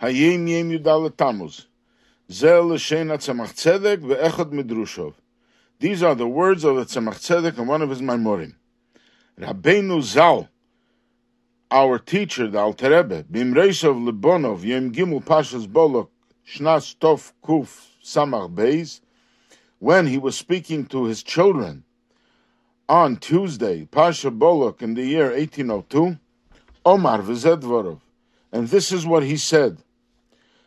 Hayom Yom Yudal Tammuz. Zel Shena Tzemach Tzedek ve'echad midrushov. These are the words of the Tzemach Tzedek and one of his Maimorim. Rabbeinu Zal, our teacher, the Alter Rebbe, Bimreisov Lebonov, Yem Gimel Pashas Bolok, Shnas Tov Kuf Samach Beis, when he was speaking to his children on Tuesday, Pasha Bolok, in the year 1802, Omar V'zedvorov, and this is what he said,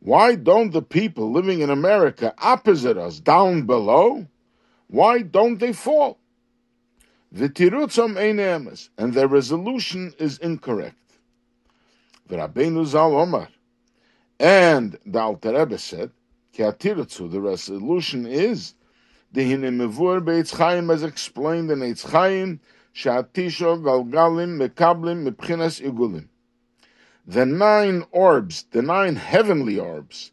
why don't the people living in America opposite us, down below, why don't they fall? And their resolution is incorrect. The Rabbeinu Zal Omar. And the Alter Rebbe said, the resolution is, the Hinemevur Beitz Chaim as explained in Eitz Chaim, Shatisho Galgalim Mekablim Mepchinas Igulim. The nine orbs, the nine heavenly orbs,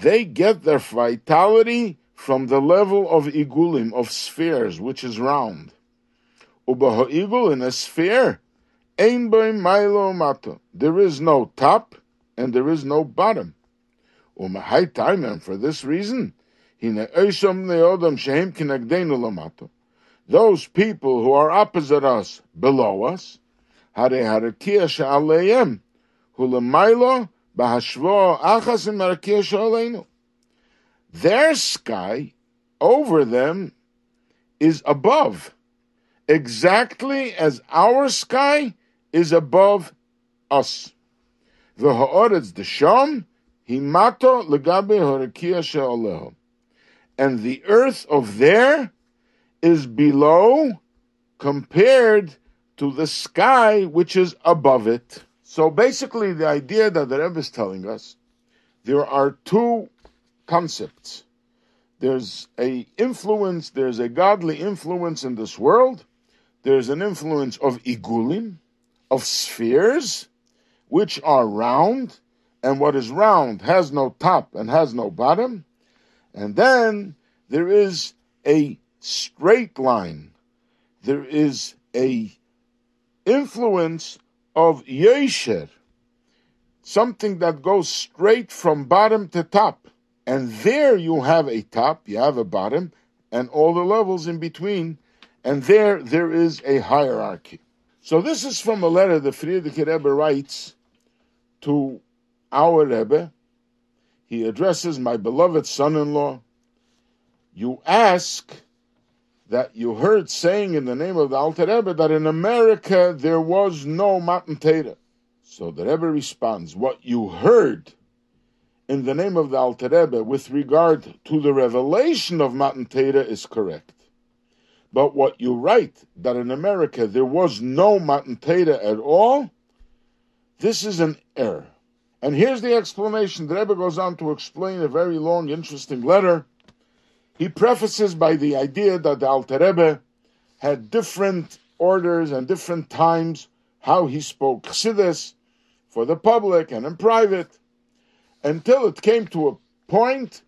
they get their vitality from the level of igulim, of spheres, which is round. Ubaha igul in a sphere, Ein milo mato. There is no top and there is no bottom. Umahai time, and for this reason, hine oisham neodam shehem kinagdeinu lamato. Those people who are opposite us, below us, hare she'aleim, Their sky over them is above, exactly as our sky is above us. The V'ha'oretz desham himato legabe harakia she'oleho. And the earth of there is below compared to the sky which is above it. So basically the idea that the Rebbe is telling us, there are two concepts. There's a influence, there's a godly influence in this world. There's an influence of igulim, of spheres, which are round, and what is round has no top and has no bottom. And then there is a straight line. There is a influence of yesher, something that goes straight from bottom to top. And there you have a top, you have a bottom, and all the levels in between. And there, there is a hierarchy. So this is from a letter the Frierdiker Rebbe writes to our Rebbe. He addresses my beloved son-in-law. You ask that you heard saying in the name of the Alter Rebbe that in America there was no Matan Torah. So the Rebbe responds, what you heard in the name of the Alter Rebbe with regard to the revelation of Matan Torah is correct. But what you write, that in America there was no Matan Torah at all, this is an error. And here's the explanation. The Rebbe goes on to explain a very long, interesting letter. He prefaces by the idea that the Alter Rebbe had different orders and different times how he spoke Chassidus for the public and in private, until it came to a point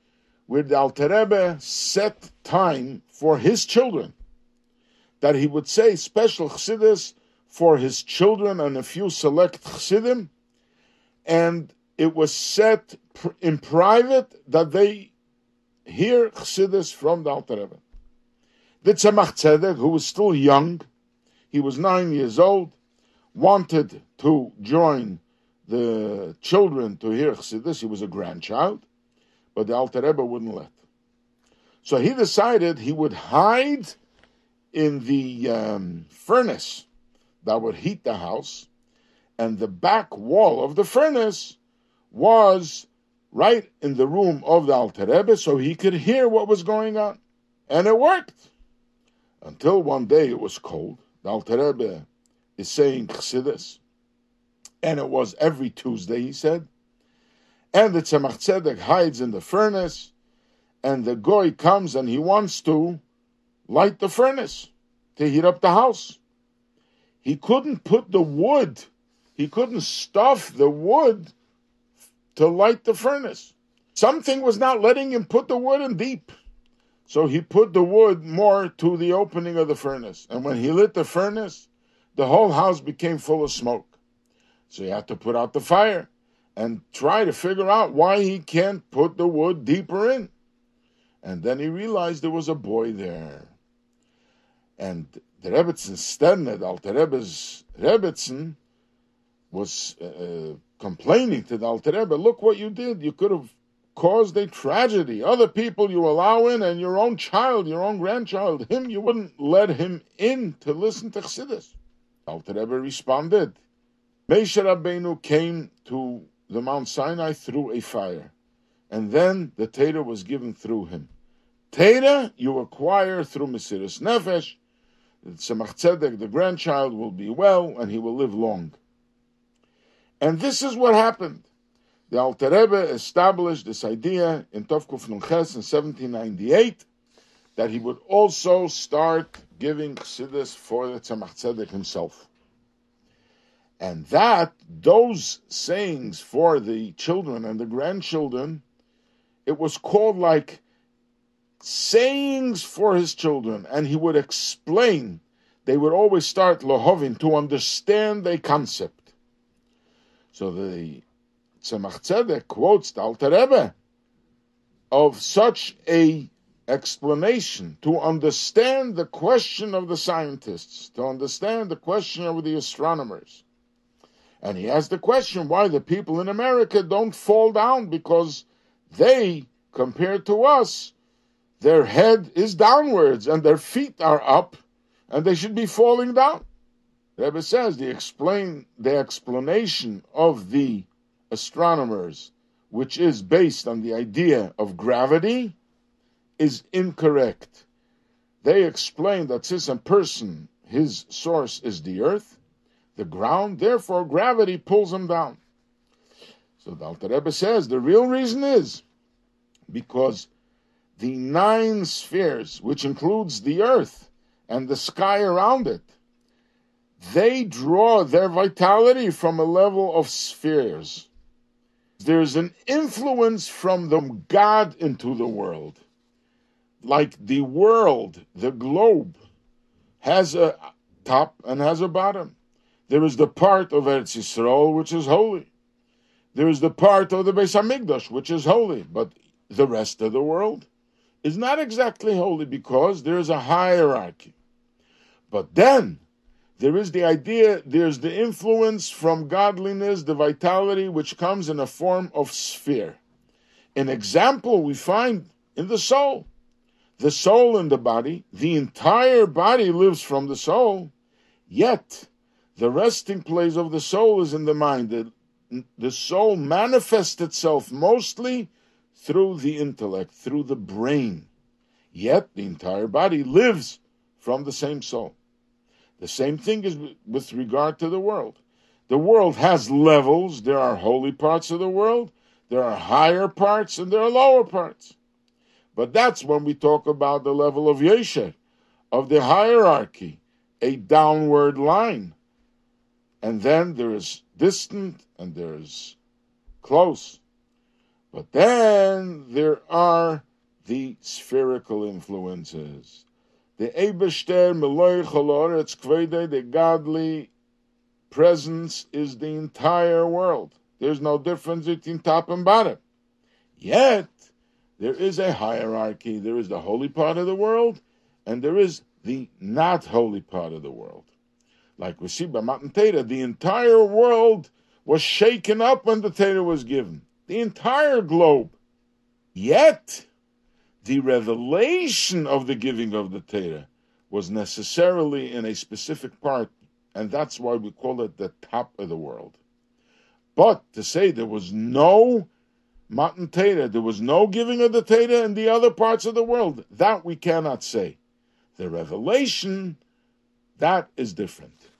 where the Alter Rebbe set time for his children that he would say special chassidus for his children and a few select chassidim, and it was set in private that they hear chassidus from the Alter Rebbe. The Tzemach Tzedek, who was still young, he was nine years old, wanted to join the children to hear chassidus. He was a grandchild, but the Alter Rebbe wouldn't let. So he decided he would hide in the um, furnace that would heat the house, and the back wall of the furnace was right in the room of the Alter Rebbe, so he could hear what was going on, and it worked. Until one day it was cold. The Alter Rebbe is saying Chassidus, and it was every Tuesday, he said. And the Tzemach Tzedek hides in the furnace, and the goy comes and he wants to light the furnace to heat up the house. He couldn't put the wood, he couldn't stuff the wood to light the furnace. Something was not letting him put the wood in deep. So he put the wood more to the opening of the furnace. And when he lit the furnace, the whole house became full of smoke. So he had to put out the fire and try to figure out why he can't put the wood deeper in. And then he realized there was a boy there. And the Rebbetzin Sterna, Alter Rebbe's Rebbetzin, was uh, uh, complaining to the Alter Rebbe, look what you did. You could have caused a tragedy. Other people you allow in, and your own child, your own grandchild, him, you wouldn't let him in to listen to Chassidus. Alter Rebbe responded, Moshe Rabbeinu came to the Mount Sinai through a fire, and then the Torah was given through him. Torah you acquire through Mesiris Nefesh. Tzemach Tzedek, the grandchild, will be well and he will live long. And this is what happened. The Alter Rebbe established this idea in Tovkuf Nunches in 1798 that he would also start giving chassidus for the Tzemach Tzedek himself. And that, those sayings for the children and the grandchildren, it was called like sayings for his children, and he would explain. They would always start lohovin to understand a concept. So the Tzemach Tzedek quotes the Alter Rebbe of such a explanation to understand the question of the scientists, to understand the question of the astronomers. And he asked the question why the people in America don't fall down because they, compared to us, their head is downwards and their feet are up and they should be falling down. Rebbe says the explain the explanation of the astronomers, which is based on the idea of gravity, is incorrect. They explain that since a person, his source is the earth, the ground, therefore gravity pulls him down. So the Alter Rebbe says the real reason is because the nine spheres, which includes the earth and the sky around it, they draw their vitality from a level of spheres there's an influence from the God into the world. Like the world, the globe, has a top and has a bottom. There is the part of Eretz Yisrael which is holy. There is the part of the Beis Hamikdash which is holy, but the rest of the world is not exactly holy because there is a hierarchy. But then there is the idea, there's the influence from godliness, the vitality, which comes in a form of sphere. An example we find in the soul. The soul in the body, the entire body lives from the soul, yet the resting place of the soul is in the mind. The, the soul manifests itself mostly through the intellect, through the brain. Yet the entire body lives from the same soul. The same thing is with regard to the world. The world has levels. There are holy parts of the world, there are higher parts, and there are lower parts. But that's when we talk about the level of Yesher, of the hierarchy, a downward line. And then there is distant and there is close. But then there are the spherical influences the Eberster Meloy Choloretz Kvede, the godly presence is the entire world. There's no difference between top and bottom. Yet, there is a hierarchy. There is the holy part of the world, and there is the not holy part of the world. Like we see by Matan Torah, the entire world was shaken up when the Torah was given. The entire globe. Yet, the revelation of the giving of the Torah was necessarily in a specific part, and that's why we call it the top of the world. But to say there was no Matan Torah, there was no giving of the Torah in the other parts of the world, that we cannot say. The revelation, that is different.